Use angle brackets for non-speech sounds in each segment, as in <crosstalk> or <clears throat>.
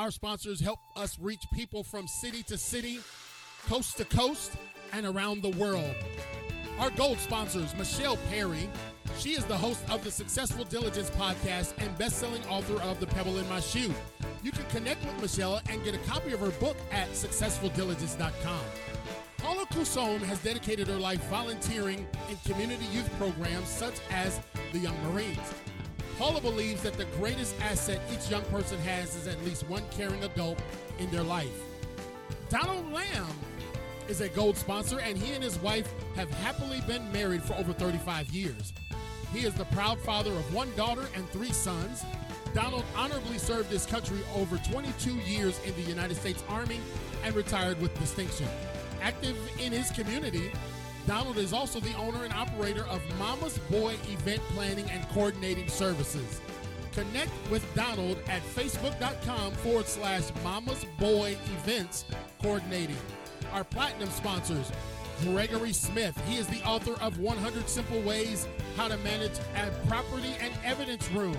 Our sponsors help us reach people from city to city, coast to coast, and around the world. Our gold sponsors, Michelle Perry. She is the host of the Successful Diligence podcast and best-selling author of The Pebble in My Shoe. You can connect with Michelle and get a copy of her book at successfuldiligence.com. Paula Cousson has dedicated her life volunteering in community youth programs such as the Young Marines. Paula believes that the greatest asset each young person has is at least one caring adult in their life. Donald Lamb is a gold sponsor, and he and his wife have happily been married for over 35 years. He is the proud father of one daughter and three sons. Donald honorably served his country over 22 years in the United States Army and retired with distinction. Active in his community, Donald is also the owner and operator of Mama's Boy Event Planning and Coordinating Services. Connect with Donald at facebook.com forward slash Mama's Boy Events Coordinating. Our platinum sponsors, Gregory Smith. He is the author of 100 Simple Ways How to Manage a Property and Evidence Room.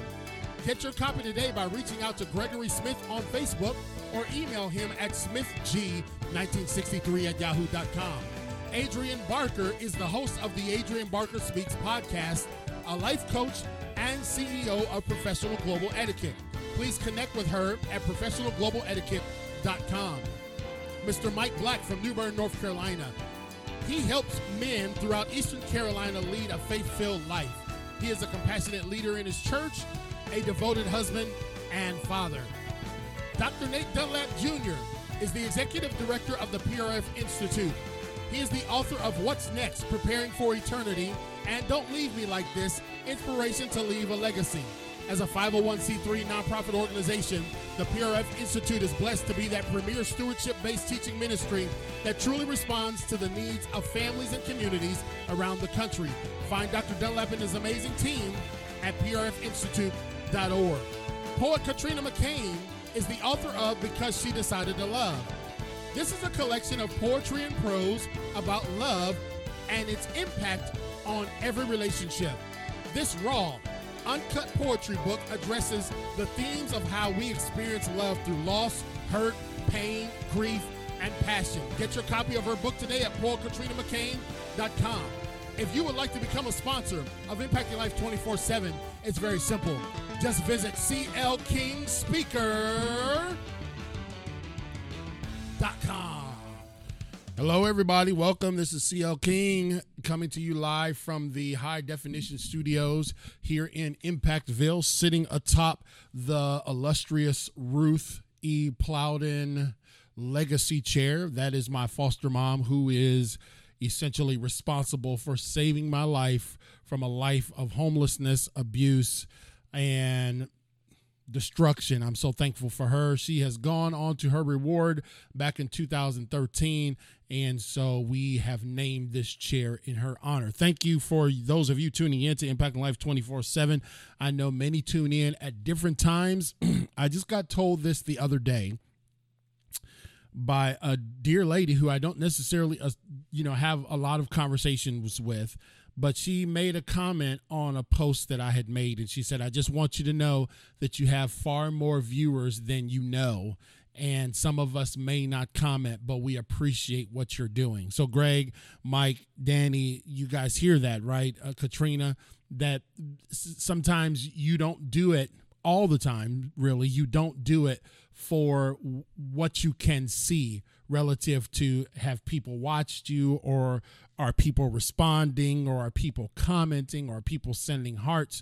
Get your copy today by reaching out to Gregory Smith on Facebook or email him at smithg1963 at yahoo.com. Adrian Barker is the host of the Adrian Barker Speaks podcast, a life coach and CEO of Professional Global Etiquette. Please connect with her at professionalglobaletiquette.com. Mr. Mike Black from New Bern, North Carolina. He helps men throughout Eastern Carolina lead a faith filled life. He is a compassionate leader in his church, a devoted husband and father. Dr. Nate Dunlap Jr. is the executive director of the PRF Institute. He is the author of What's Next Preparing for Eternity and Don't Leave Me Like This Inspiration to Leave a Legacy. As a 501c3 nonprofit organization, the PRF Institute is blessed to be that premier stewardship based teaching ministry that truly responds to the needs of families and communities around the country. Find Dr. Dunlap and his amazing team at prfinstitute.org. Poet Katrina McCain is the author of Because She Decided to Love. This is a collection of poetry and prose about love and its impact on every relationship. This raw, uncut poetry book addresses the themes of how we experience love through loss, hurt, pain, grief, and passion. Get your copy of her book today at poetkatrinamccain.com. If you would like to become a sponsor of Impacting Life 24 7, it's very simple. Just visit CLKingSpeaker.com. Hello, everybody. Welcome. This is CL King coming to you live from the high definition studios here in Impactville, sitting atop the illustrious Ruth E. Plowden legacy chair. That is my foster mom, who is essentially responsible for saving my life from a life of homelessness, abuse, and destruction. I'm so thankful for her. She has gone on to her reward back in 2013. And so we have named this chair in her honor. Thank you for those of you tuning in to Impact Life 24 7. I know many tune in at different times. <clears throat> I just got told this the other day by a dear lady who I don't necessarily, uh, you know, have a lot of conversations with, but she made a comment on a post that I had made, and she said, "I just want you to know that you have far more viewers than you know." And some of us may not comment, but we appreciate what you're doing. So, Greg, Mike, Danny, you guys hear that, right? Uh, Katrina, that sometimes you don't do it all the time, really. You don't do it for what you can see relative to have people watched you or are people responding or are people commenting or are people sending hearts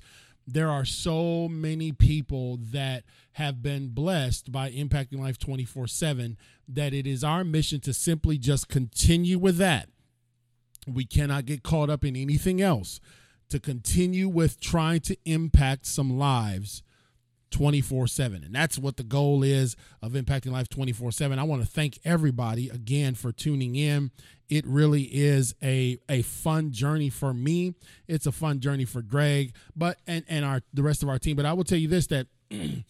there are so many people that have been blessed by impacting life 24/7 that it is our mission to simply just continue with that we cannot get caught up in anything else to continue with trying to impact some lives 24 7. And that's what the goal is of Impacting Life 24 7. I want to thank everybody again for tuning in. It really is a, a fun journey for me. It's a fun journey for Greg, but and, and our the rest of our team. But I will tell you this that <clears throat>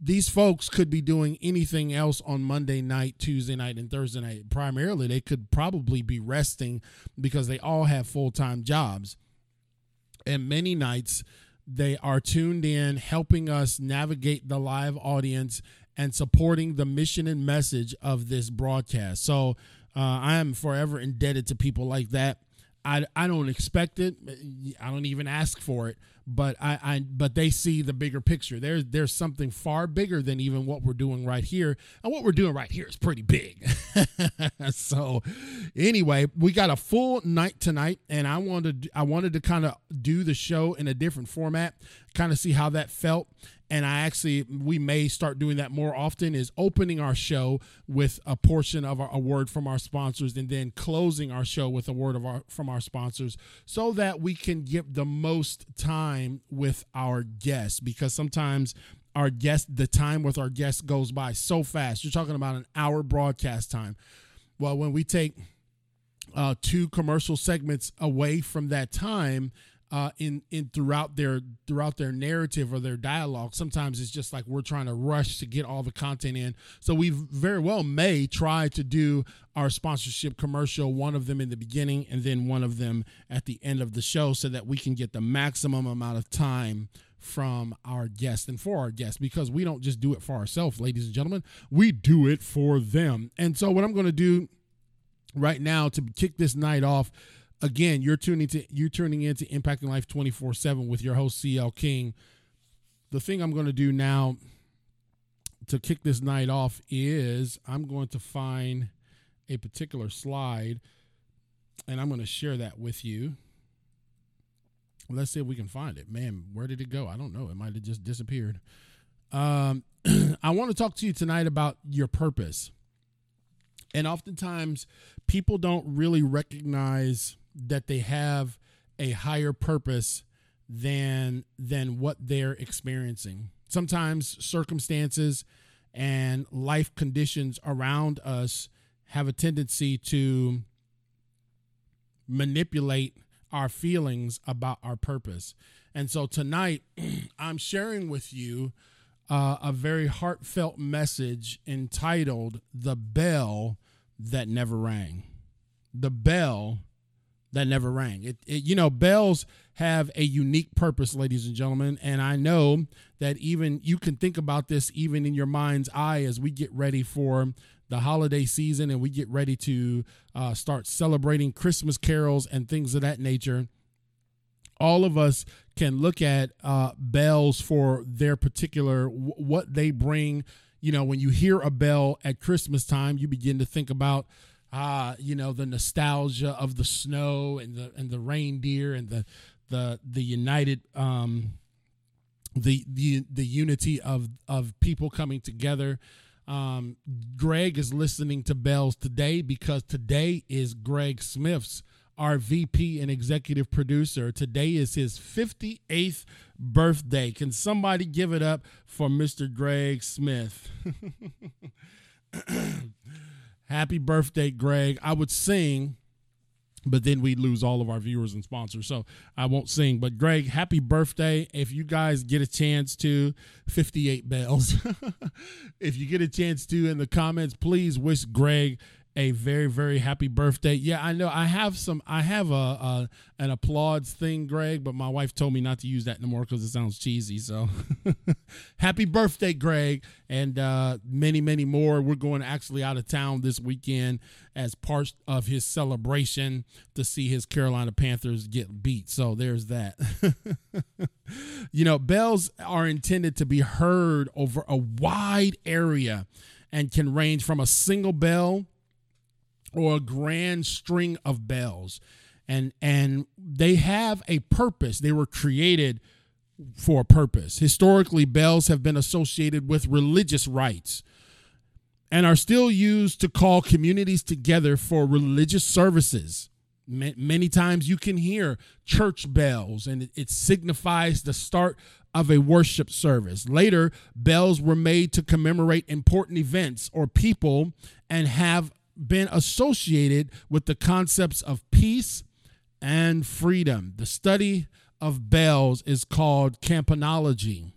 these folks could be doing anything else on Monday night, Tuesday night, and Thursday night. Primarily, they could probably be resting because they all have full time jobs. And many nights they are tuned in, helping us navigate the live audience and supporting the mission and message of this broadcast. So uh, I am forever indebted to people like that. I, I don't expect it. I don't even ask for it. But I, I but they see the bigger picture. There's there's something far bigger than even what we're doing right here. And what we're doing right here is pretty big. <laughs> so anyway, we got a full night tonight, and I wanted I wanted to kind of do the show in a different format, kind of see how that felt and I actually we may start doing that more often is opening our show with a portion of our, a word from our sponsors and then closing our show with a word of our from our sponsors so that we can get the most time with our guests because sometimes our guest the time with our guests goes by so fast. You're talking about an hour broadcast time. Well when we take uh, two commercial segments away from that time uh, in in throughout their throughout their narrative or their dialogue. Sometimes it's just like we're trying to rush to get all the content in. So we very well may try to do our sponsorship commercial, one of them in the beginning and then one of them at the end of the show, so that we can get the maximum amount of time from our guests and for our guests because we don't just do it for ourselves, ladies and gentlemen. We do it for them. And so what I'm going to do right now to kick this night off again, you're tuning to you're tuning into Impacting Life 24/7 with your host CL King. The thing I'm going to do now to kick this night off is I'm going to find a particular slide and I'm going to share that with you. Let's see if we can find it. Man, where did it go? I don't know. It might have just disappeared. Um, <clears throat> I want to talk to you tonight about your purpose. And oftentimes, people don't really recognize that they have a higher purpose than than what they're experiencing. Sometimes circumstances and life conditions around us have a tendency to manipulate our feelings about our purpose. And so tonight, <clears throat> I'm sharing with you uh, a very heartfelt message entitled The Bell That Never Rang. The Bell that never rang. It, it, you know, bells have a unique purpose, ladies and gentlemen, and I know that even you can think about this even in your mind's eye as we get ready for the holiday season and we get ready to uh, start celebrating Christmas carols and things of that nature. All of us can look at uh, bells for their particular what they bring. You know, when you hear a bell at Christmas time, you begin to think about uh, you know, the nostalgia of the snow and the and the reindeer and the the the united um the the the unity of of people coming together. Um, Greg is listening to bells today because today is Greg Smith's our VP and executive producer. Today is his 58th birthday. Can somebody give it up for Mr. Greg Smith? <laughs> <clears throat> Happy birthday, Greg. I would sing, but then we'd lose all of our viewers and sponsors. So I won't sing. But Greg, happy birthday. If you guys get a chance to, 58 bells. <laughs> if you get a chance to in the comments, please wish Greg a very very happy birthday. Yeah, I know I have some I have a, a an applause thing, Greg, but my wife told me not to use that anymore because it sounds cheesy. So <laughs> happy birthday, Greg, and uh, many many more. We're going actually out of town this weekend as part of his celebration to see his Carolina Panthers get beat. So there's that. <laughs> you know, bells are intended to be heard over a wide area and can range from a single bell or a grand string of bells. And and they have a purpose. They were created for a purpose. Historically bells have been associated with religious rites and are still used to call communities together for religious services. Many times you can hear church bells and it signifies the start of a worship service. Later, bells were made to commemorate important events or people and have been associated with the concepts of peace and freedom. The study of bells is called campanology.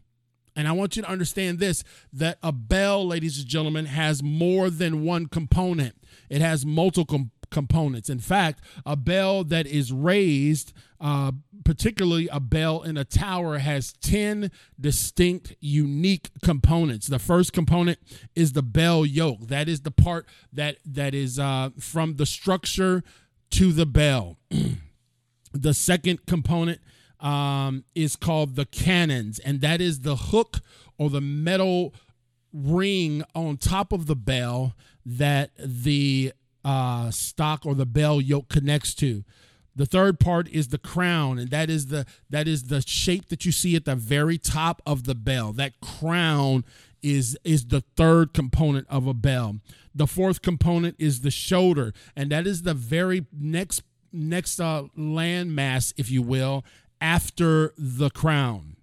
And I want you to understand this that a bell, ladies and gentlemen, has more than one component. It has multiple components. In fact, a bell that is raised, uh, particularly a bell in a tower, has 10 distinct, unique components. The first component is the bell yoke. That is the part that that is uh, from the structure to the bell. <clears throat> the second component um, is called the canons, and that is the hook or the metal ring on top of the bell that the uh, stock or the bell yoke connects to. The third part is the crown, and that is the that is the shape that you see at the very top of the bell. That crown is is the third component of a bell. The fourth component is the shoulder, and that is the very next next uh, land mass, if you will, after the crown.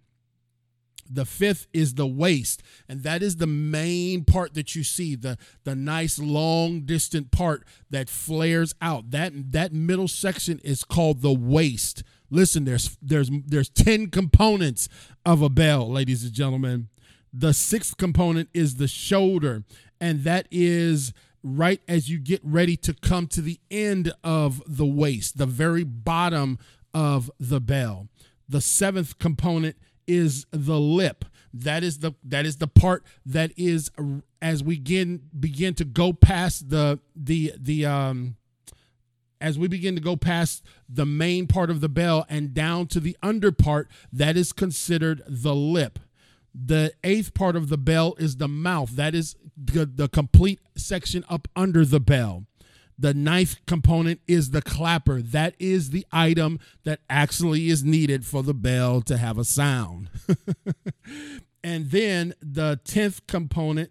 The fifth is the waist, and that is the main part that you see, the the nice long distant part that flares out. That that middle section is called the waist. Listen, there's there's there's 10 components of a bell, ladies and gentlemen. The sixth component is the shoulder, and that is right as you get ready to come to the end of the waist, the very bottom of the bell. The seventh component is the lip. That is the that is the part that is as we begin begin to go past the the the um as we begin to go past the main part of the bell and down to the under part that is considered the lip. The eighth part of the bell is the mouth. That is the, the complete section up under the bell. The ninth component is the clapper. That is the item that actually is needed for the bell to have a sound. <laughs> and then the 10th component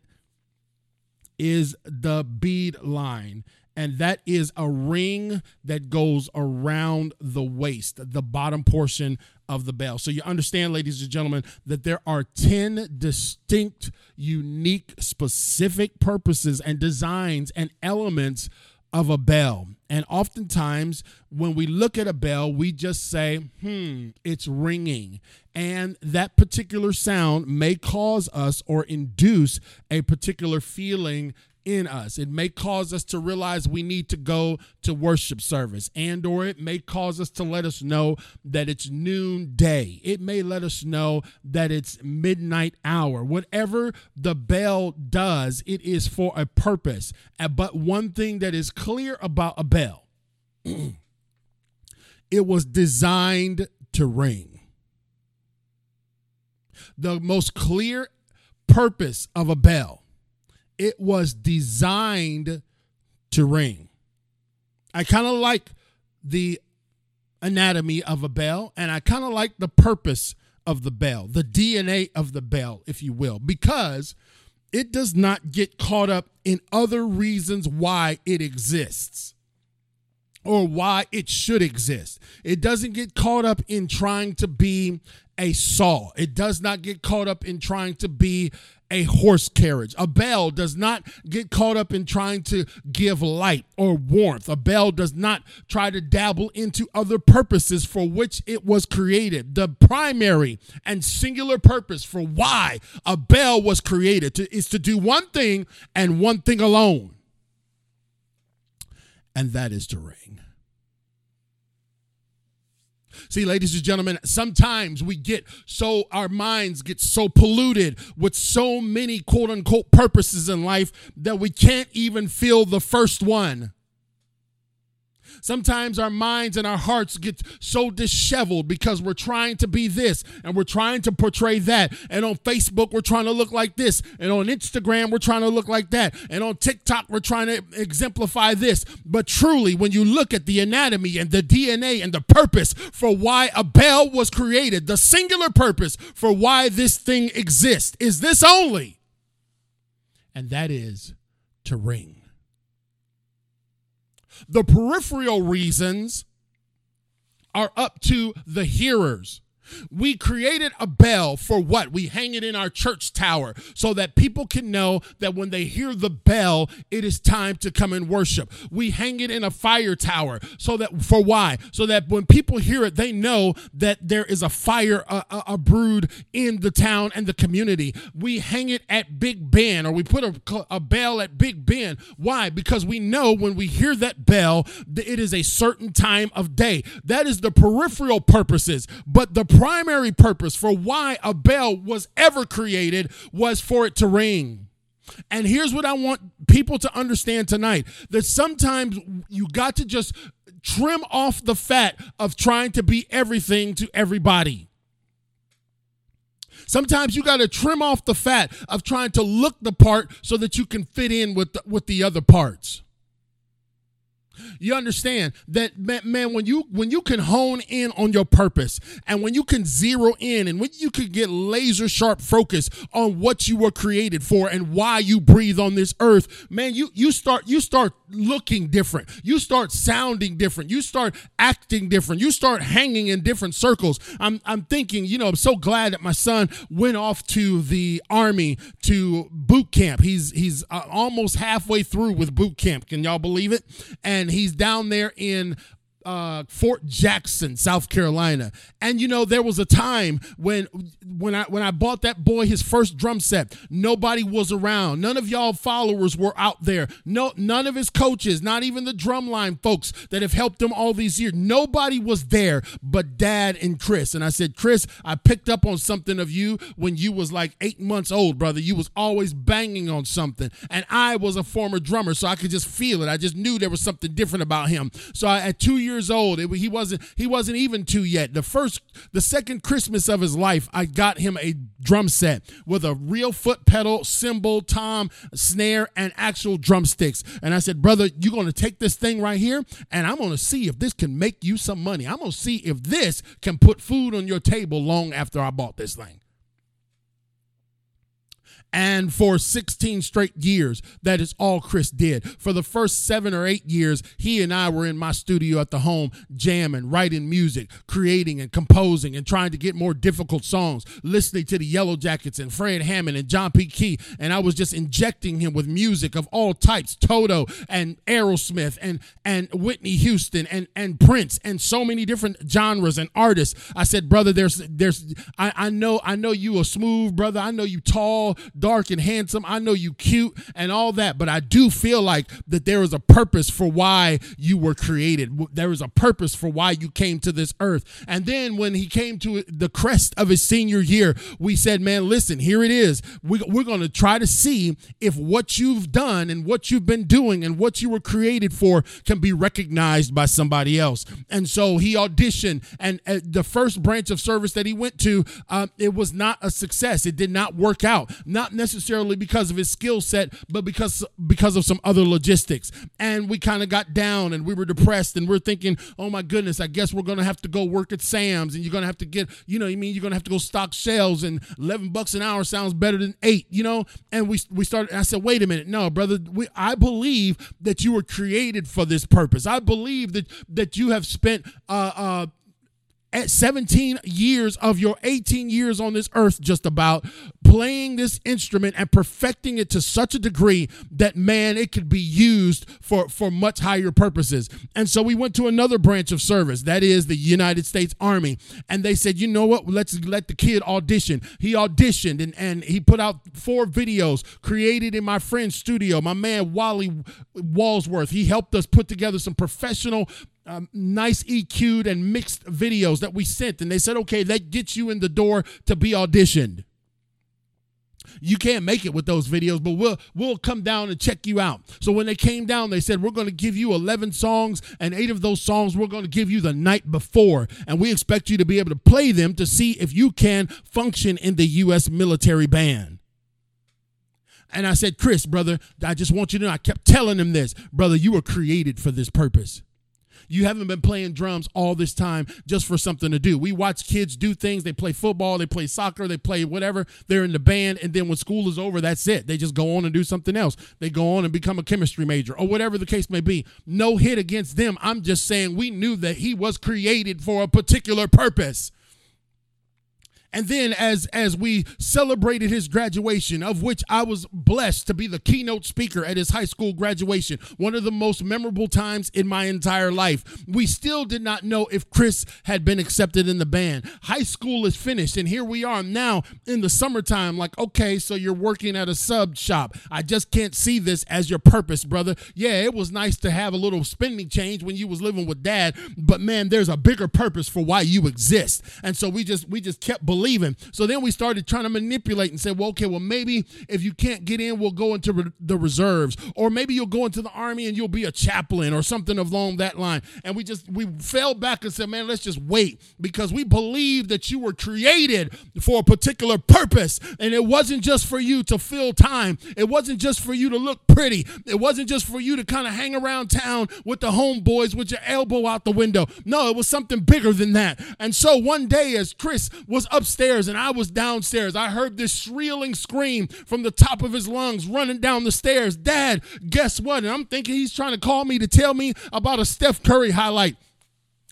is the bead line. And that is a ring that goes around the waist, the bottom portion of the bell. So you understand, ladies and gentlemen, that there are 10 distinct, unique, specific purposes and designs and elements of a bell. And oftentimes, when we look at a bell, we just say, hmm, it's ringing. And that particular sound may cause us or induce a particular feeling in us. It may cause us to realize we need to go to worship service and or it may cause us to let us know that it's noonday. It may let us know that it's midnight hour. Whatever the bell does, it is for a purpose. Uh, but one thing that is clear about a bell, <clears throat> it was designed to ring. The most clear purpose of a bell it was designed to ring. I kind of like the anatomy of a bell, and I kind of like the purpose of the bell, the DNA of the bell, if you will, because it does not get caught up in other reasons why it exists or why it should exist. It doesn't get caught up in trying to be a saw. It does not get caught up in trying to be a horse carriage. A bell does not get caught up in trying to give light or warmth. A bell does not try to dabble into other purposes for which it was created. The primary and singular purpose for why a bell was created to, is to do one thing and one thing alone, and that is to ring. See, ladies and gentlemen, sometimes we get so, our minds get so polluted with so many quote unquote purposes in life that we can't even feel the first one. Sometimes our minds and our hearts get so disheveled because we're trying to be this and we're trying to portray that. And on Facebook, we're trying to look like this. And on Instagram, we're trying to look like that. And on TikTok, we're trying to exemplify this. But truly, when you look at the anatomy and the DNA and the purpose for why a bell was created, the singular purpose for why this thing exists is this only. And that is to ring. The peripheral reasons are up to the hearers. We created a bell for what? We hang it in our church tower so that people can know that when they hear the bell, it is time to come and worship. We hang it in a fire tower so that for why? So that when people hear it, they know that there is a fire a, a, a brood in the town and the community. We hang it at Big Ben or we put a, a bell at Big Ben. Why? Because we know when we hear that bell, it is a certain time of day. That is the peripheral purposes, but the primary purpose for why a bell was ever created was for it to ring. And here's what I want people to understand tonight that sometimes you got to just trim off the fat of trying to be everything to everybody. Sometimes you got to trim off the fat of trying to look the part so that you can fit in with the, with the other parts. You understand that man when you when you can hone in on your purpose and when you can zero in and when you can get laser sharp focus on what you were created for and why you breathe on this earth, man, you you start you start looking different. You start sounding different. You start acting different. You start hanging in different circles. I'm I'm thinking, you know, I'm so glad that my son went off to the army to boot camp. He's he's uh, almost halfway through with boot camp. Can y'all believe it? And he's down there in uh, Fort Jackson, South Carolina. And you know, there was a time when when I when I bought that boy his first drum set, nobody was around. None of y'all followers were out there. No, none of his coaches, not even the drumline folks that have helped him all these years. Nobody was there but dad and Chris. And I said, Chris, I picked up on something of you when you was like eight months old, brother. You was always banging on something. And I was a former drummer, so I could just feel it. I just knew there was something different about him. So I, at two years years old. It, he wasn't he wasn't even two yet. The first the second Christmas of his life, I got him a drum set with a real foot pedal, cymbal, tom, snare, and actual drumsticks. And I said, brother, you're gonna take this thing right here, and I'm gonna see if this can make you some money. I'm gonna see if this can put food on your table long after I bought this thing. And for 16 straight years, that is all Chris did. For the first seven or eight years, he and I were in my studio at the home, jamming, writing music, creating and composing, and trying to get more difficult songs, listening to the Yellow Jackets and Fred Hammond and John P. Kee. And I was just injecting him with music of all types Toto and Aerosmith and, and Whitney Houston and, and Prince and so many different genres and artists. I said, brother, there's, there's, I, I know, I know you a smooth brother. I know you tall, dark and handsome. I know you cute and all that, but I do feel like that there is a purpose for why you were created. There is a purpose for why you came to this earth. And then when he came to the crest of his senior year, we said, man, listen, here it is. We, we're going to try to see if what you've done and what you've been doing and what you were created for can be recognized by somebody else. And so he auditioned, and uh, the first branch of service that he went to, uh, it was not a success. It did not work out. Not not necessarily because of his skill set, but because because of some other logistics. And we kind of got down and we were depressed and we're thinking, oh my goodness, I guess we're gonna have to go work at Sam's and you're gonna have to get, you know, I mean, you're gonna have to go stock shelves and 11 bucks an hour sounds better than eight, you know. And we we started. I said, wait a minute, no, brother, we, I believe that you were created for this purpose. I believe that that you have spent uh, uh, at 17 years of your 18 years on this earth, just about playing this instrument and perfecting it to such a degree that man, it could be used for, for much higher purposes. And so we went to another branch of service, that is the United States Army. And they said, you know what? Let's let the kid audition. He auditioned and, and he put out four videos created in my friend's studio. My man, Wally Walsworth, he helped us put together some professional um, nice EQ'd and mixed videos that we sent, and they said, okay, that gets you in the door to be auditioned. You can't make it with those videos, but we'll we'll come down and check you out. So when they came down, they said we're going to give you 11 songs, and eight of those songs we're going to give you the night before, and we expect you to be able to play them to see if you can function in the U.S. military band. And I said, Chris, brother, I just want you to know. I kept telling him this, brother. You were created for this purpose. You haven't been playing drums all this time just for something to do. We watch kids do things. They play football, they play soccer, they play whatever. They're in the band. And then when school is over, that's it. They just go on and do something else. They go on and become a chemistry major or whatever the case may be. No hit against them. I'm just saying we knew that he was created for a particular purpose. And then as as we celebrated his graduation, of which I was blessed to be the keynote speaker at his high school graduation, one of the most memorable times in my entire life. We still did not know if Chris had been accepted in the band. High school is finished and here we are now in the summertime like okay, so you're working at a sub shop. I just can't see this as your purpose, brother. Yeah, it was nice to have a little spending change when you was living with dad, but man, there's a bigger purpose for why you exist. And so we just we just kept believing. So then we started trying to manipulate and say, well, okay, well, maybe if you can't get in, we'll go into re- the reserves. Or maybe you'll go into the army and you'll be a chaplain or something along that line. And we just, we fell back and said, man, let's just wait because we believe that you were created for a particular purpose. And it wasn't just for you to fill time, it wasn't just for you to look pretty, it wasn't just for you to kind of hang around town with the homeboys with your elbow out the window. No, it was something bigger than that. And so one day, as Chris was upstairs and I was downstairs. I heard this shrilling scream from the top of his lungs running down the stairs. Dad, guess what? And I'm thinking he's trying to call me to tell me about a Steph Curry highlight.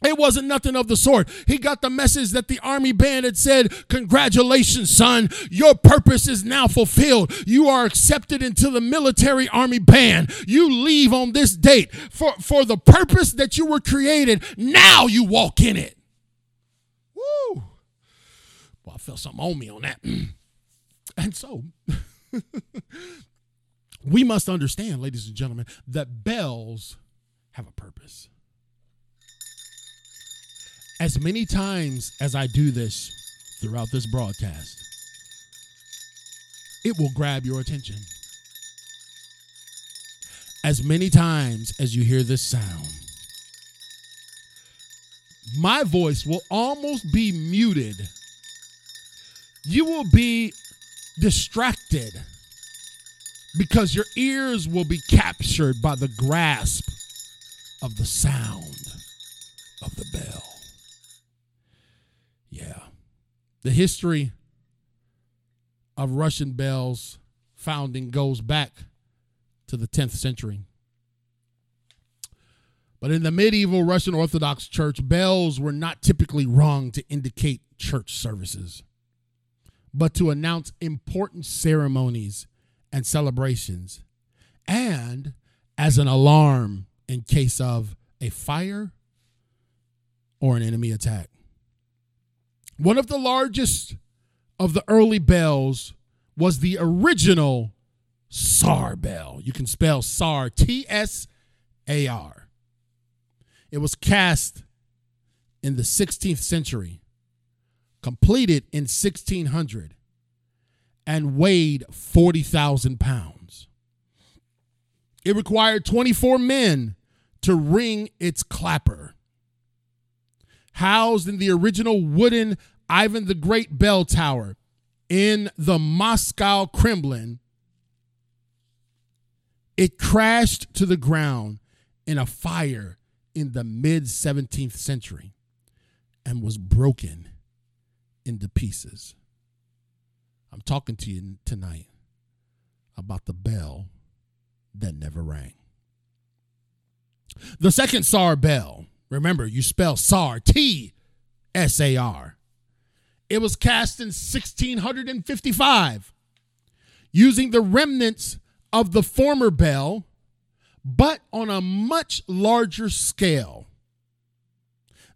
It wasn't nothing of the sort. He got the message that the army band had said, Congratulations, son. Your purpose is now fulfilled. You are accepted into the military army band. You leave on this date for, for the purpose that you were created. Now you walk in it. Woo. Well, I felt something on me on that. <clears throat> and so <laughs> we must understand, ladies and gentlemen, that bells have a purpose. As many times as I do this throughout this broadcast, it will grab your attention. As many times as you hear this sound, my voice will almost be muted you will be distracted because your ears will be captured by the grasp of the sound of the bell. Yeah. The history of Russian bells founding goes back to the 10th century. But in the medieval Russian Orthodox Church, bells were not typically rung to indicate church services but to announce important ceremonies and celebrations, and as an alarm in case of a fire or an enemy attack. One of the largest of the early bells was the original Tsar bell. You can spell Tsar, T S A R. It was cast in the 16th century completed in 1600 and weighed 40,000 pounds. It required 24 men to ring its clapper. Housed in the original wooden Ivan the Great bell tower in the Moscow Kremlin, it crashed to the ground in a fire in the mid 17th century and was broken into pieces. I'm talking to you tonight about the bell that never rang. The second Tsar bell, remember, you spell Tsar, T S A R. It was cast in 1655 using the remnants of the former bell, but on a much larger scale.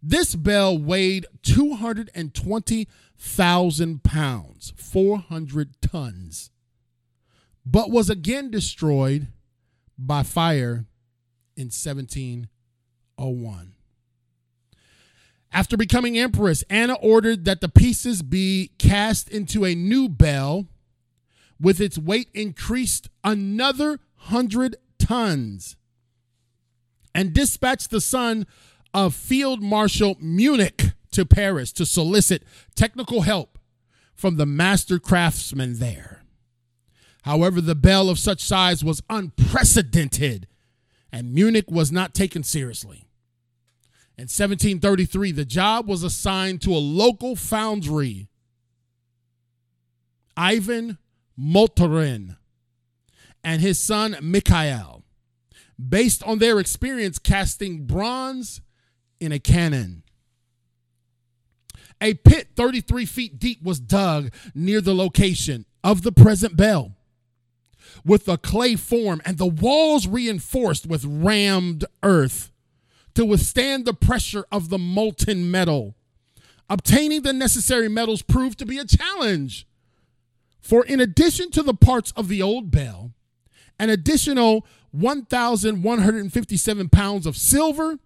This bell weighed 220,000 pounds, 400 tons, but was again destroyed by fire in 1701. After becoming empress, Anna ordered that the pieces be cast into a new bell with its weight increased another 100 tons and dispatched the son of Field Marshal Münnich to Paris to solicit technical help from the master craftsmen there. However, the bell of such size was unprecedented, and Münnich was not taken seriously. In 1733, the job was assigned to a local foundry, Ivan Motorin, and his son Mikhail, based on their experience casting bronze in a cannon. A pit 33 feet deep was dug near the location of the present bell with a clay form and the walls reinforced with rammed earth to withstand the pressure of the molten metal. Obtaining the necessary metals proved to be a challenge. For in addition to the parts of the old bell, an additional 1,157 pounds of silver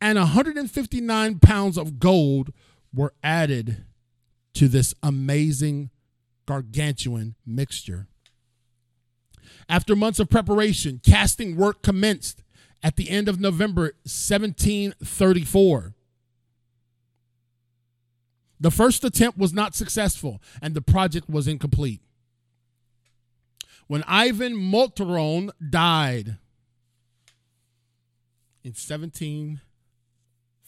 and 159 pounds of gold were added to this amazing gargantuan mixture. After months of preparation, casting work commenced at the end of November 1734. The first attempt was not successful and the project was incomplete. When Ivan Motorin died in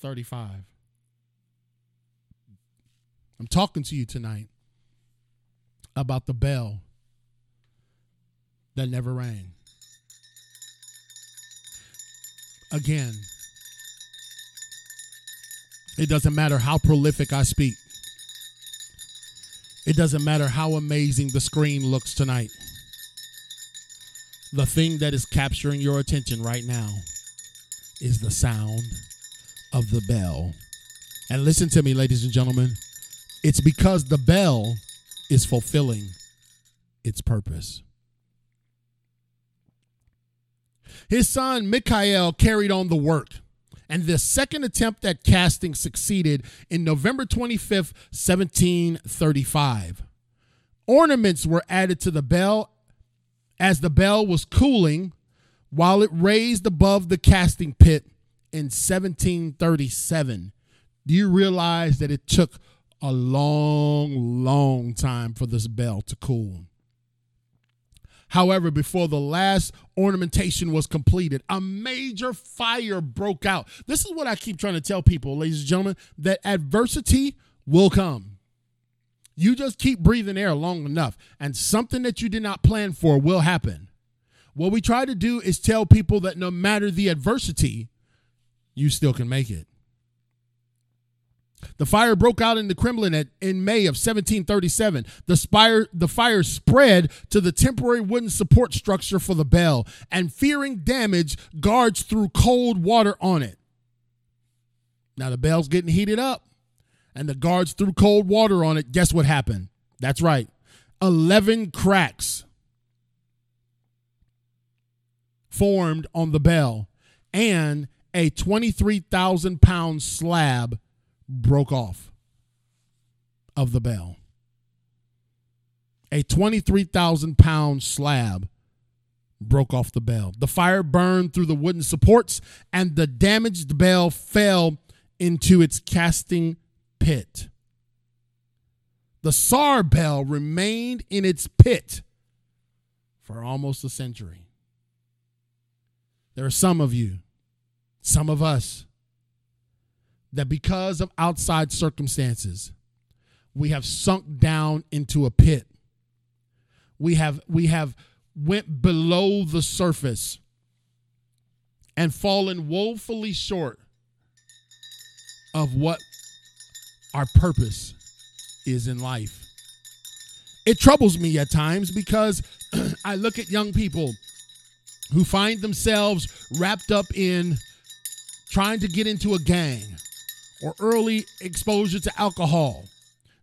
1735, I'm talking to you tonight about the bell that never rang. Again, it doesn't matter how prolific I speak. It doesn't matter how amazing the screen looks tonight. The thing that is capturing your attention right now is the sound of the bell. And listen to me, ladies and gentlemen. It's because the bell is fulfilling its purpose. His son Mikhail carried on the work, and the second attempt at casting succeeded in November 25th, 1735. Ornaments were added to the bell as the bell was cooling while it raised above the casting pit in 1737. Do you realize that it took a long, long time for this bell to cool? However, before the last ornamentation was completed, a major fire broke out. This is what I keep trying to tell people, ladies and gentlemen, that adversity will come. You just keep breathing air long enough, and something that you did not plan for will happen. What we try to do is tell people that no matter the adversity, you still can make it. The fire broke out in the Kremlin at, in May of 1737. The, spire, the fire spread to the temporary wooden support structure for the bell, and fearing damage, guards threw cold water on it. Now the bell's getting heated up and the guards threw cold water on it, guess what happened? That's right. 11 cracks formed on the bell, and a 23,000 pound slab broke off of the bell. A 23,000 pound slab broke off the bell. The fire burned through the wooden supports, and the damaged bell fell into its casting pit. The Tsar bell remained in its pit for almost a century. There are some of you, some of us, that because of outside circumstances, we have sunk down into a pit. We have we have went below the surface and fallen woefully short of what our purpose is in life. It troubles me at times because <clears throat> I look at young people who find themselves wrapped up in trying to get into a gang or early exposure to alcohol,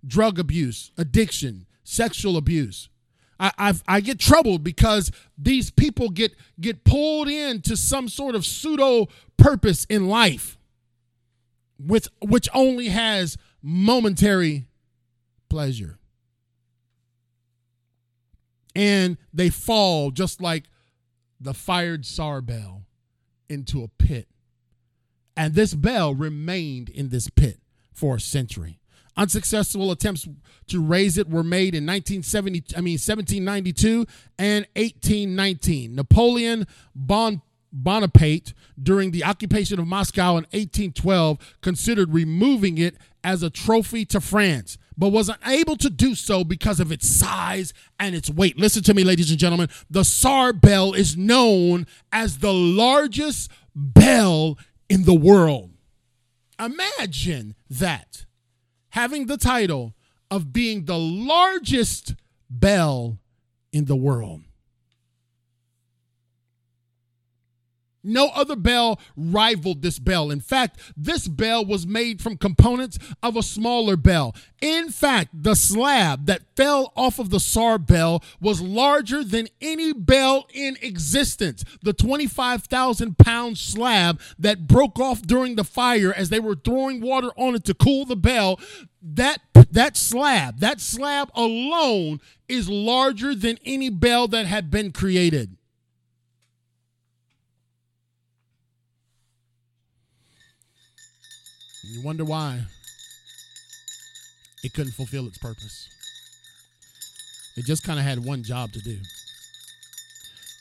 drug abuse, addiction, sexual abuse. I, I've, i get troubled because these people get get pulled into some sort of pseudo purpose in life, with which only has momentary pleasure. And they fall just like the fired Tsar bell into a pit. And this bell remained in this pit for a century. Unsuccessful attempts to raise it were made in 1970, I mean 1792 and 1819. Napoleon Bon Bonaparte, during the occupation of Moscow in 1812, considered removing it as a trophy to France, but was unable to do so because of its size and its weight. Listen to me, ladies and gentlemen. The Tsar bell is known as the largest bell in the world. Imagine that having the title of being the largest bell in the world. No other bell rivaled this bell. In fact, this bell was made from components of a smaller bell. In fact, the slab that fell off of the Tsar bell was larger than any bell in existence. The 25,000 pound slab that broke off during the fire as they were throwing water on it to cool the bell, that that slab, that slab alone is larger than any bell that had been created. You wonder why it couldn't fulfill its purpose. It just kind of had one job to do.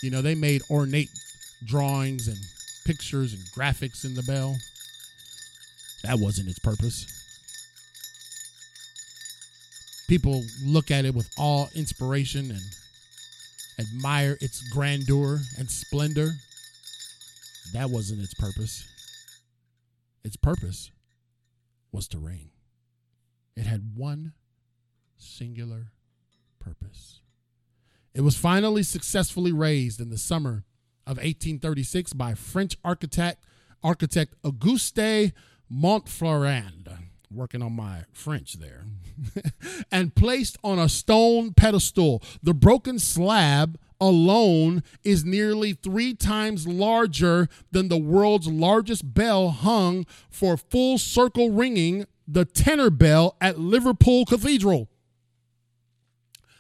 You know, they made ornate drawings and pictures and graphics in the bell. That wasn't its purpose. People look at it with awe, inspiration, and admire its grandeur and splendor. That wasn't its purpose. Its purpose was to reign. It had one singular purpose. It was finally successfully raised in the summer of 1836 by French architect architect Auguste Montflorand, working on my French there, <laughs> and placed on a stone pedestal. The broken slab alone is nearly three times larger than the world's largest bell hung for full circle ringing, the tenor bell at Liverpool Cathedral.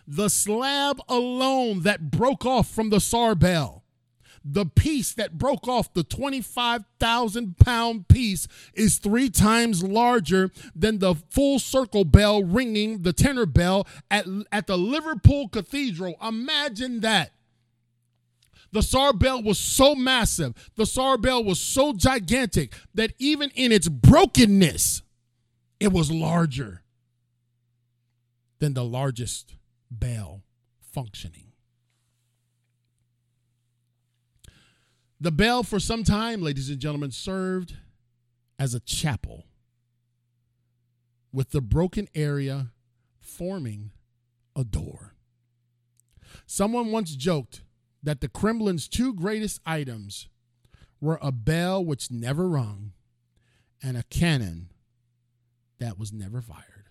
The slab alone that broke off from the Tsar bell, the piece that broke off the 25,000 pound piece, is three times larger than the full circle bell ringing, the tenor bell at, at the Liverpool Cathedral. Imagine that. The Tsar bell was so massive, the Tsar bell was so gigantic that even in its brokenness, it was larger than the largest bell functioning. The bell, for some time, ladies and gentlemen, served as a chapel with the broken area forming a door. Someone once joked that the Kremlin's two greatest items were a bell which never rung and a cannon that was never fired.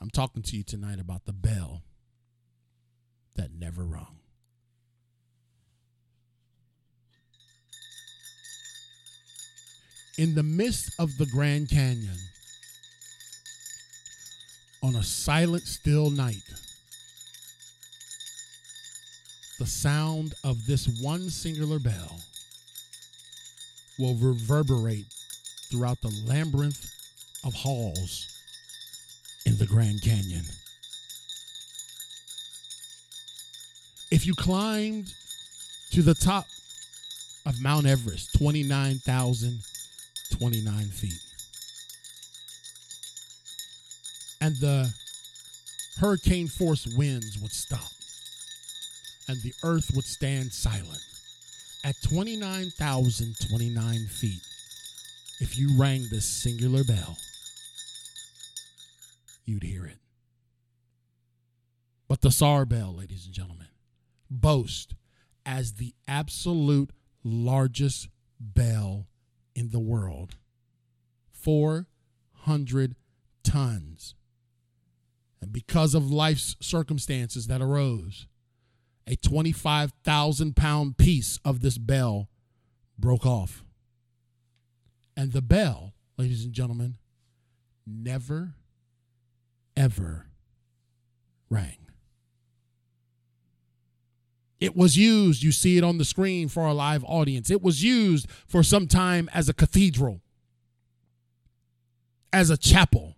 I'm talking to you tonight about the bell that never rung. In the midst of the Grand Canyon, on a silent, still night, the sound of this one singular bell will reverberate throughout the labyrinth of halls in the Grand Canyon. If you climbed to the top of Mount Everest, 29,029 feet, and the hurricane force winds would stop, and the earth would stand silent. At 29,029 feet, if you rang this singular bell, you'd hear it. But the Tsar bell, ladies and gentlemen, boasts as the absolute largest bell in the world 400 tons. And because of life's circumstances that arose, a 25,000 pound piece of this bell broke off. And the bell, ladies and gentlemen, never, ever rang. It was used, you see it on the screen for our live audience. It was used for some time as a cathedral, as a chapel.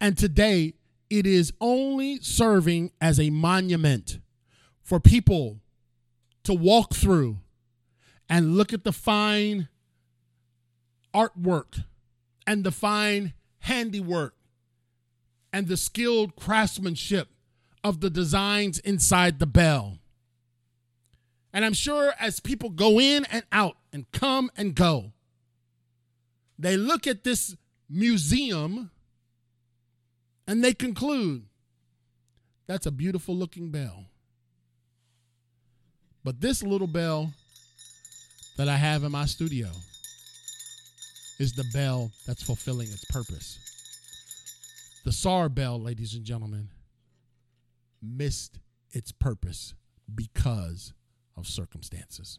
And today, it is only serving as a monument for people to walk through and look at the fine artwork and the fine handiwork and the skilled craftsmanship of the designs inside the bell. And I'm sure as people go in and out and come and go, they look at this museum and they conclude that's a beautiful looking bell. But this little bell that I have in my studio is the bell that's fulfilling its purpose. The Tsar bell, ladies and gentlemen, missed its purpose because of circumstances.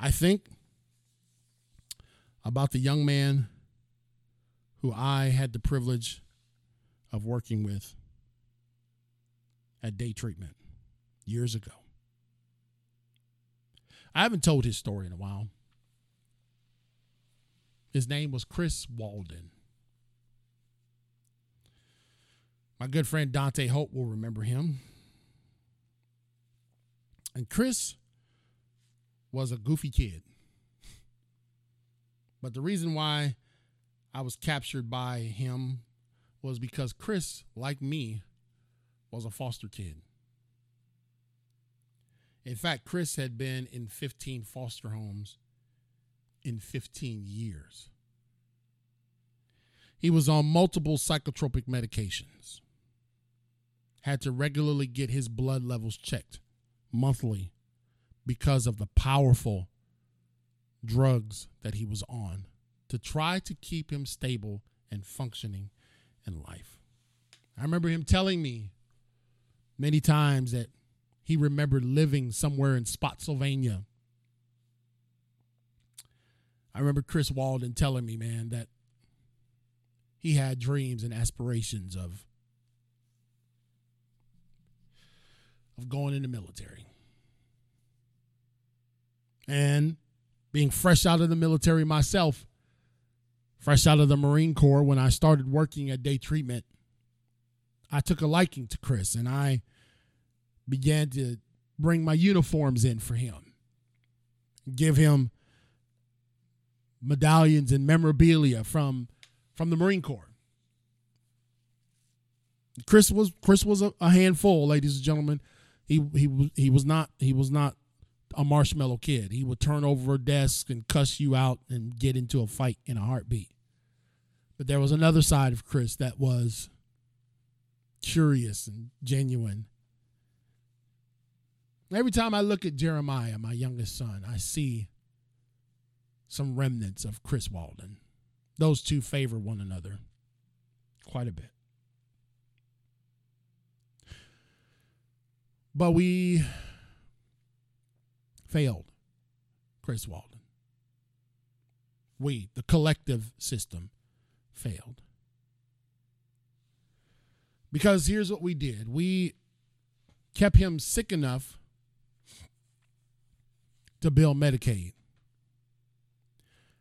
I think about the young man who I had the privilege of working with at day treatment years ago. I haven't told his story in a while. His name was Chris Walden. My good friend Dante Hope will remember him. And Chris was a goofy kid. But the reason why I was captured by him was because Chris, like me, was a foster kid. In fact, Chris had been in 15 foster homes in 15 years. He was on multiple psychotropic medications, had to regularly get his blood levels checked monthly because of the powerful drugs that he was on to try to keep him stable and functioning in life. I remember him telling me many times that he remembered living somewhere in Spotsylvania. I remember Chris Walden telling me, man, that he had dreams and aspirations of of going in the military. And being fresh out of the military myself, fresh out of the Marine Corps when I started working at day treatment, I took a liking to Chris and I began to bring my uniforms in for him, give him medallions and memorabilia from from the Marine Corps. Chris was Chris was a, a handful, ladies and gentlemen. He he he was not he was not a marshmallow kid. He would turn over a desk and cuss you out and get into a fight in a heartbeat. But there was another side of Chris that was curious and genuine Every time I look at Jeremiah, my youngest son, I see some remnants of Chris Walden. Those two favor one another quite a bit. But we failed Chris Walden. We, the collective system, failed. Because here's what we did we kept him sick enough to bill Medicaid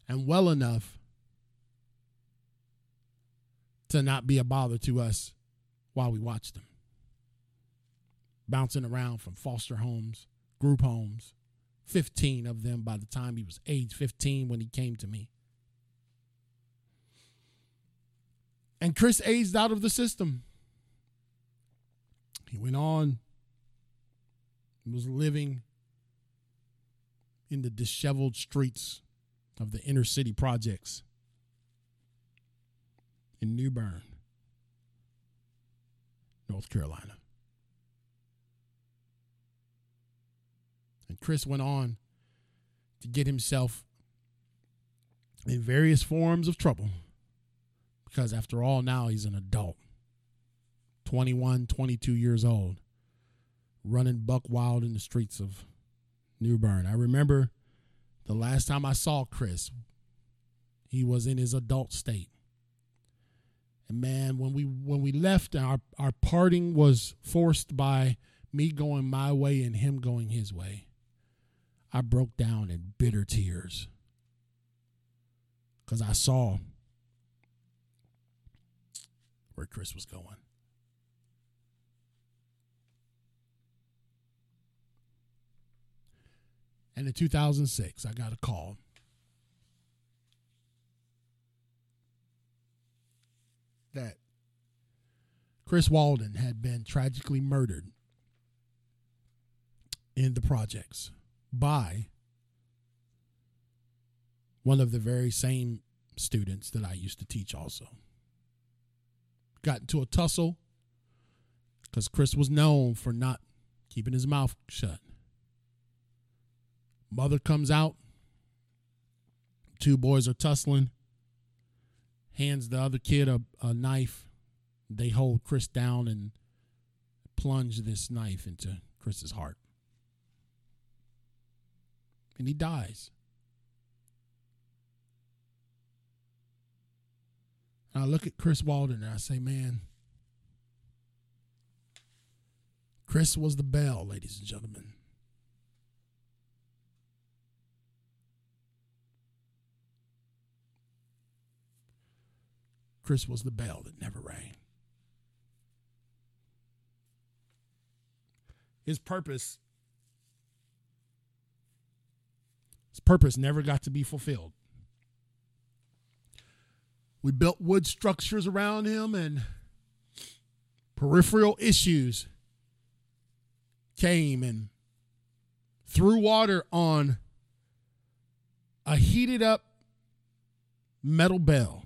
and well enough to not be a bother to us while we watched them. Bouncing around from foster homes, group homes, 15 of them by the time he was age 15 when he came to me. And Chris aged out of the system. He went on, was living in the disheveled streets of the inner city projects in New Bern, North Carolina. And Chris went on to get himself in various forms of trouble because, after all, now he's an adult 21, 22 years old, running buck wild in the streets of New Bern. I remember the last time I saw Chris, he was in his adult state. And man, when we when we left, our our parting was forced by me going my way and him going his way. I broke down in bitter tears because I saw where Chris was going. And in 2006, I got a call. That Chris Walden had been tragically murdered in the projects by one of the very same students that I used to teach also. Got into a tussle because Chris was known for not keeping his mouth shut. Mother comes out. Two boys are tussling. Hands the other kid a, a knife. They hold Chris down and plunge this knife into Chris's heart. And he dies. And I look at Chris Walden and I say, man, Chris was the bell, ladies and gentlemen. Chris was the bell that never rang. His purpose his purpose never got to be fulfilled. We built wood structures around him and peripheral issues came and threw water on a heated up metal bell,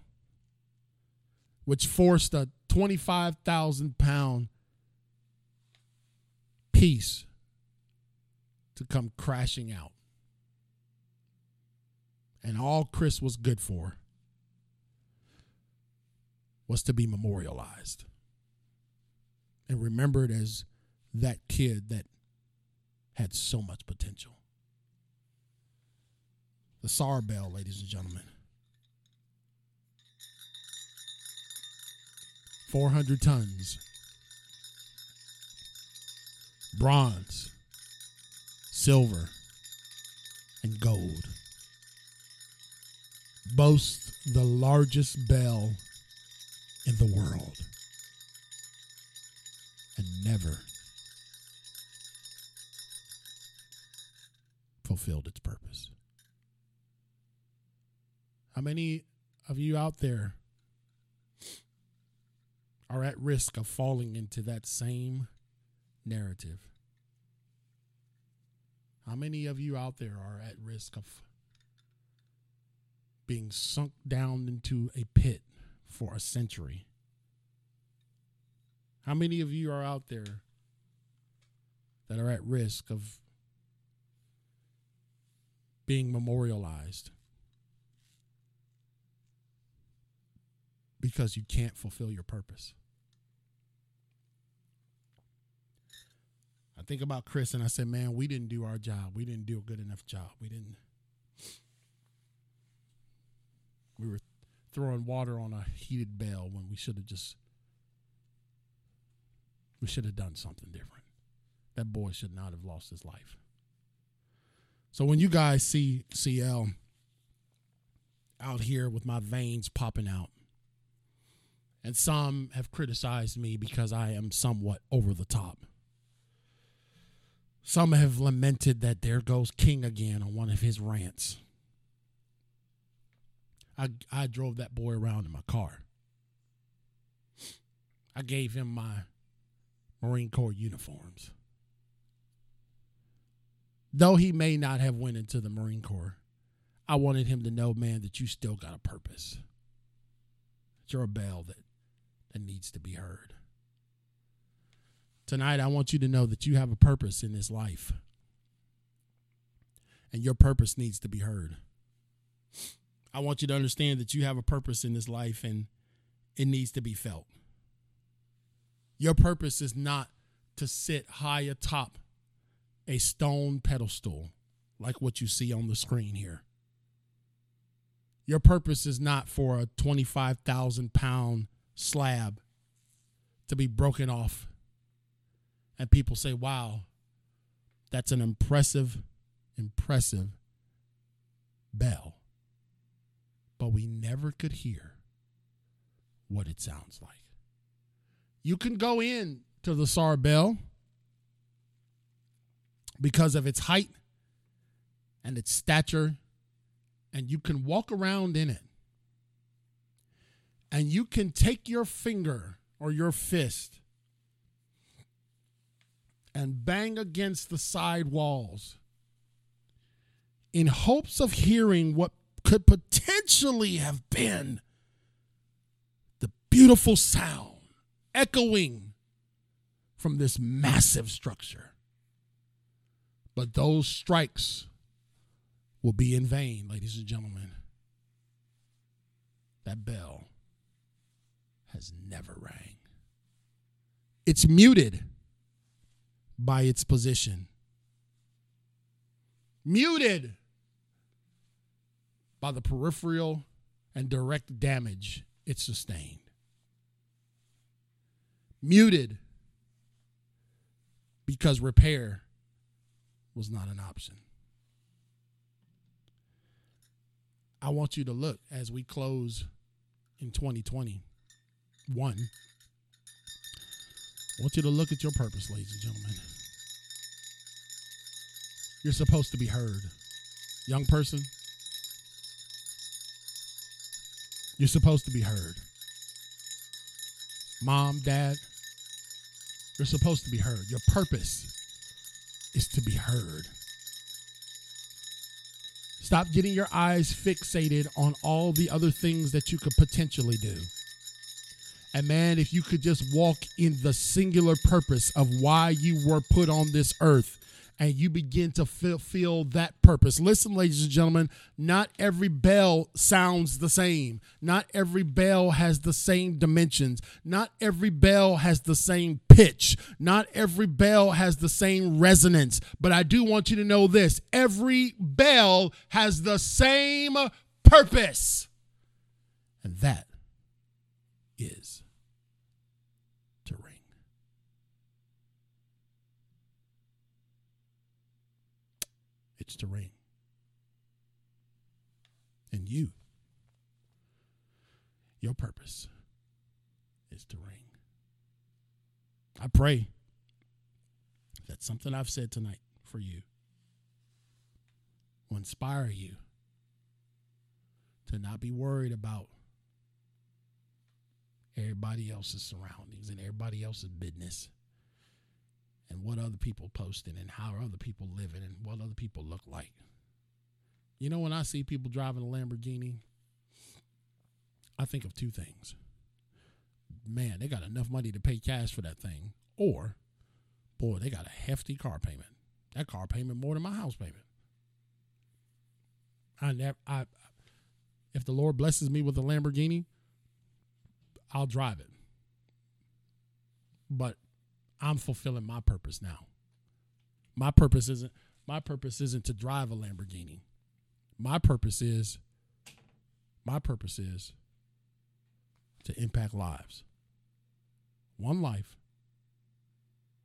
which forced a 25,000 pound piece to come crashing out. And all Chris was good for was to be memorialized and remembered as that kid that had so much potential. The Tsar bell, ladies and gentlemen. 400 tons. Bronze, silver, and gold. Boasts the largest bell in the world and never fulfilled its purpose. How many of you out there are at risk of falling into that same narrative? How many of you out there are at risk of being sunk down into a pit for a century? How many of you are out there that are at risk of being memorialized because you can't fulfill your purpose? I think about Chris and I said, man, we didn't do our job. We didn't do a good enough job. We didn't. We were throwing water on a heated bell when we should have just we should have done something different. That boy should not have lost his life. So when you guys see CL out here with my veins popping out, and some have criticized me because I am somewhat over the top. Some have lamented that there goes King again on one of his rants. I, I drove that boy around in my car. I gave him my Marine Corps uniforms. Though he may not have went into the Marine Corps, I wanted him to know, man, that you still got a purpose. That you're a bell that, that needs to be heard. Tonight, I want you to know that you have a purpose in this life. And your purpose needs to be heard. I want you to understand that you have a purpose in this life and it needs to be felt. Your purpose is not to sit high atop a stone pedestal like what you see on the screen here. Your purpose is not for a 25,000 pound slab to be broken off and people say, wow, that's an impressive, impressive bell but we never could hear what it sounds like. You can go in to the Tsar Bell because of its height and its stature, and you can walk around in it. And you can take your finger or your fist and bang against the side walls in hopes of hearing what could potentially have been the beautiful sound echoing from this massive structure. But those strikes will be in vain, ladies and gentlemen. That bell has never rang. It's muted by its position. Muted by the peripheral and direct damage it sustained. Muted because repair was not an option. I want you to look as we close in 2021. I want you to look at your purpose, ladies and gentlemen. You're supposed to be heard. Young person, you're supposed to be heard. Mom, dad, you're supposed to be heard. Your purpose is to be heard. Stop getting your eyes fixated on all the other things that you could potentially do. And man, if you could just walk in the singular purpose of why you were put on this earth, and you begin to fulfill that purpose. Listen, ladies and gentlemen, not every bell sounds the same. Not every bell has the same dimensions. Not every bell has the same pitch. Not every bell has the same resonance. But I do want you to know this every bell has the same purpose. And that is to ring. And you, your purpose is to ring. I pray that something I've said tonight for you will inspire you to not be worried about everybody else's surroundings and everybody else's business and what other people posting and how other people living and what other people look like. You know, when I see people driving a Lamborghini, I think of two things. Man, they got enough money to pay cash for that thing. Or, boy, they got a hefty car payment. That car payment more than my house payment. I never I if the Lord blesses me with a Lamborghini, I'll drive it. But I'm fulfilling my purpose now. My purpose isn't my purpose isn't to drive a Lamborghini. My purpose is my purpose is to impact lives. One life,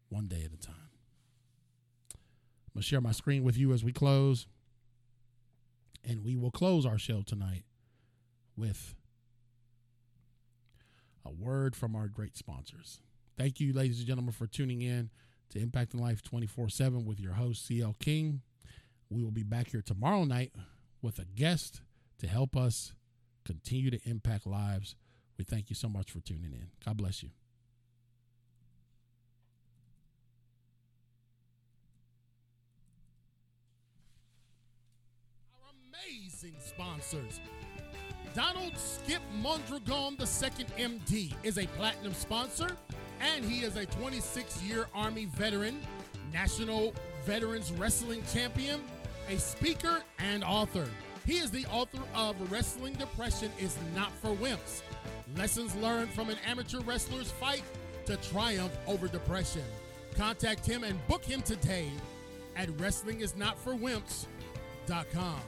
one day at a time. I'm going to share my screen with you as we close. And we will close our show tonight with a word from our great sponsors. Thank you, ladies and gentlemen, for tuning in to Impacting Life 24 7 with your host, CL King. We will be back here tomorrow night with a guest to help us continue to impact lives. We thank you so much for tuning in. God bless you. Our amazing sponsors. Donald Skip Mondragon II MD is a platinum sponsor and he is a 26 year Army veteran, National Veterans Wrestling Champion, a speaker, and author. He is the author of Wrestling Depression is Not for Wimps Lessons Learned from an Amateur Wrestler's Fight to Triumph Over Depression. Contact him and book him today at WrestlingIsNotForWimps.com.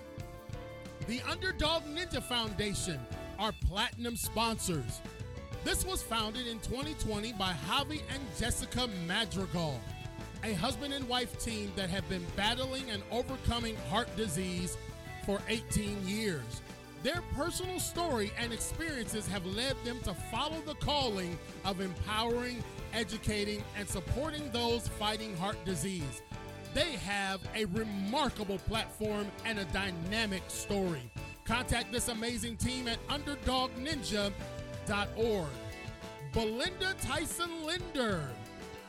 The Underdog Ninja Foundation are platinum sponsors. This was founded in 2020 by Javi and Jessica Madrigal, a husband and wife team that have been battling and overcoming heart disease for 18 years. Their personal story and experiences have led them to follow the calling of empowering, educating, and supporting those fighting heart disease. They have a remarkable platform and a dynamic story. Contact this amazing team at Underdog Ninja org. Belinda Tyson Linder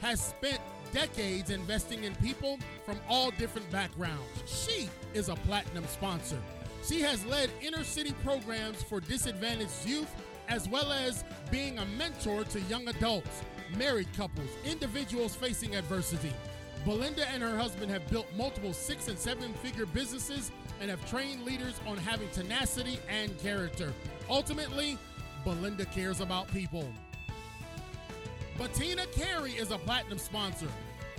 has spent decades investing in people from all different backgrounds. She is a platinum sponsor. She has led inner city programs for disadvantaged youth, as well as being a mentor to young adults, married couples, individuals facing adversity. Belinda and her husband have built multiple six and seven figure businesses and have trained leaders on having tenacity and character. Ultimately, Belinda cares about people. Bettina Carey is a platinum sponsor.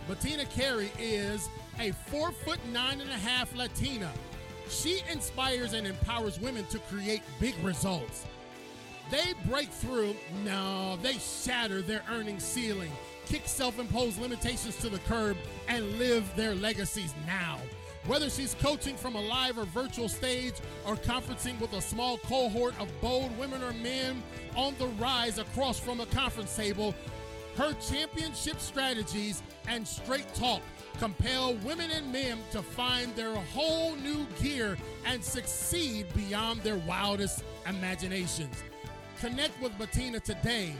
Bettina Carey is a four foot nine and a half Latina. She inspires and empowers women to create big results. They break through, no, they shatter their earning ceiling, kick self imposed limitations to the curb, and live their legacies now. Whether she's coaching from a live or virtual stage or conferencing with a small cohort of bold women or men on the rise across from a conference table, her championship strategies and straight talk compel women and men to find their whole new gear and succeed beyond their wildest imaginations. Connect with Bettina today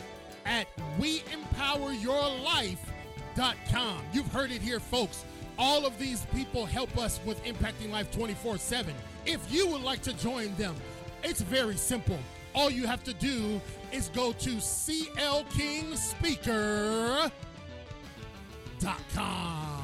at weempoweryourlife.com. You've heard it here, folks. All of these people help us with impacting life 24 7. If you would like to join them, it's very simple. All you have to do is go to clkingspeaker.com.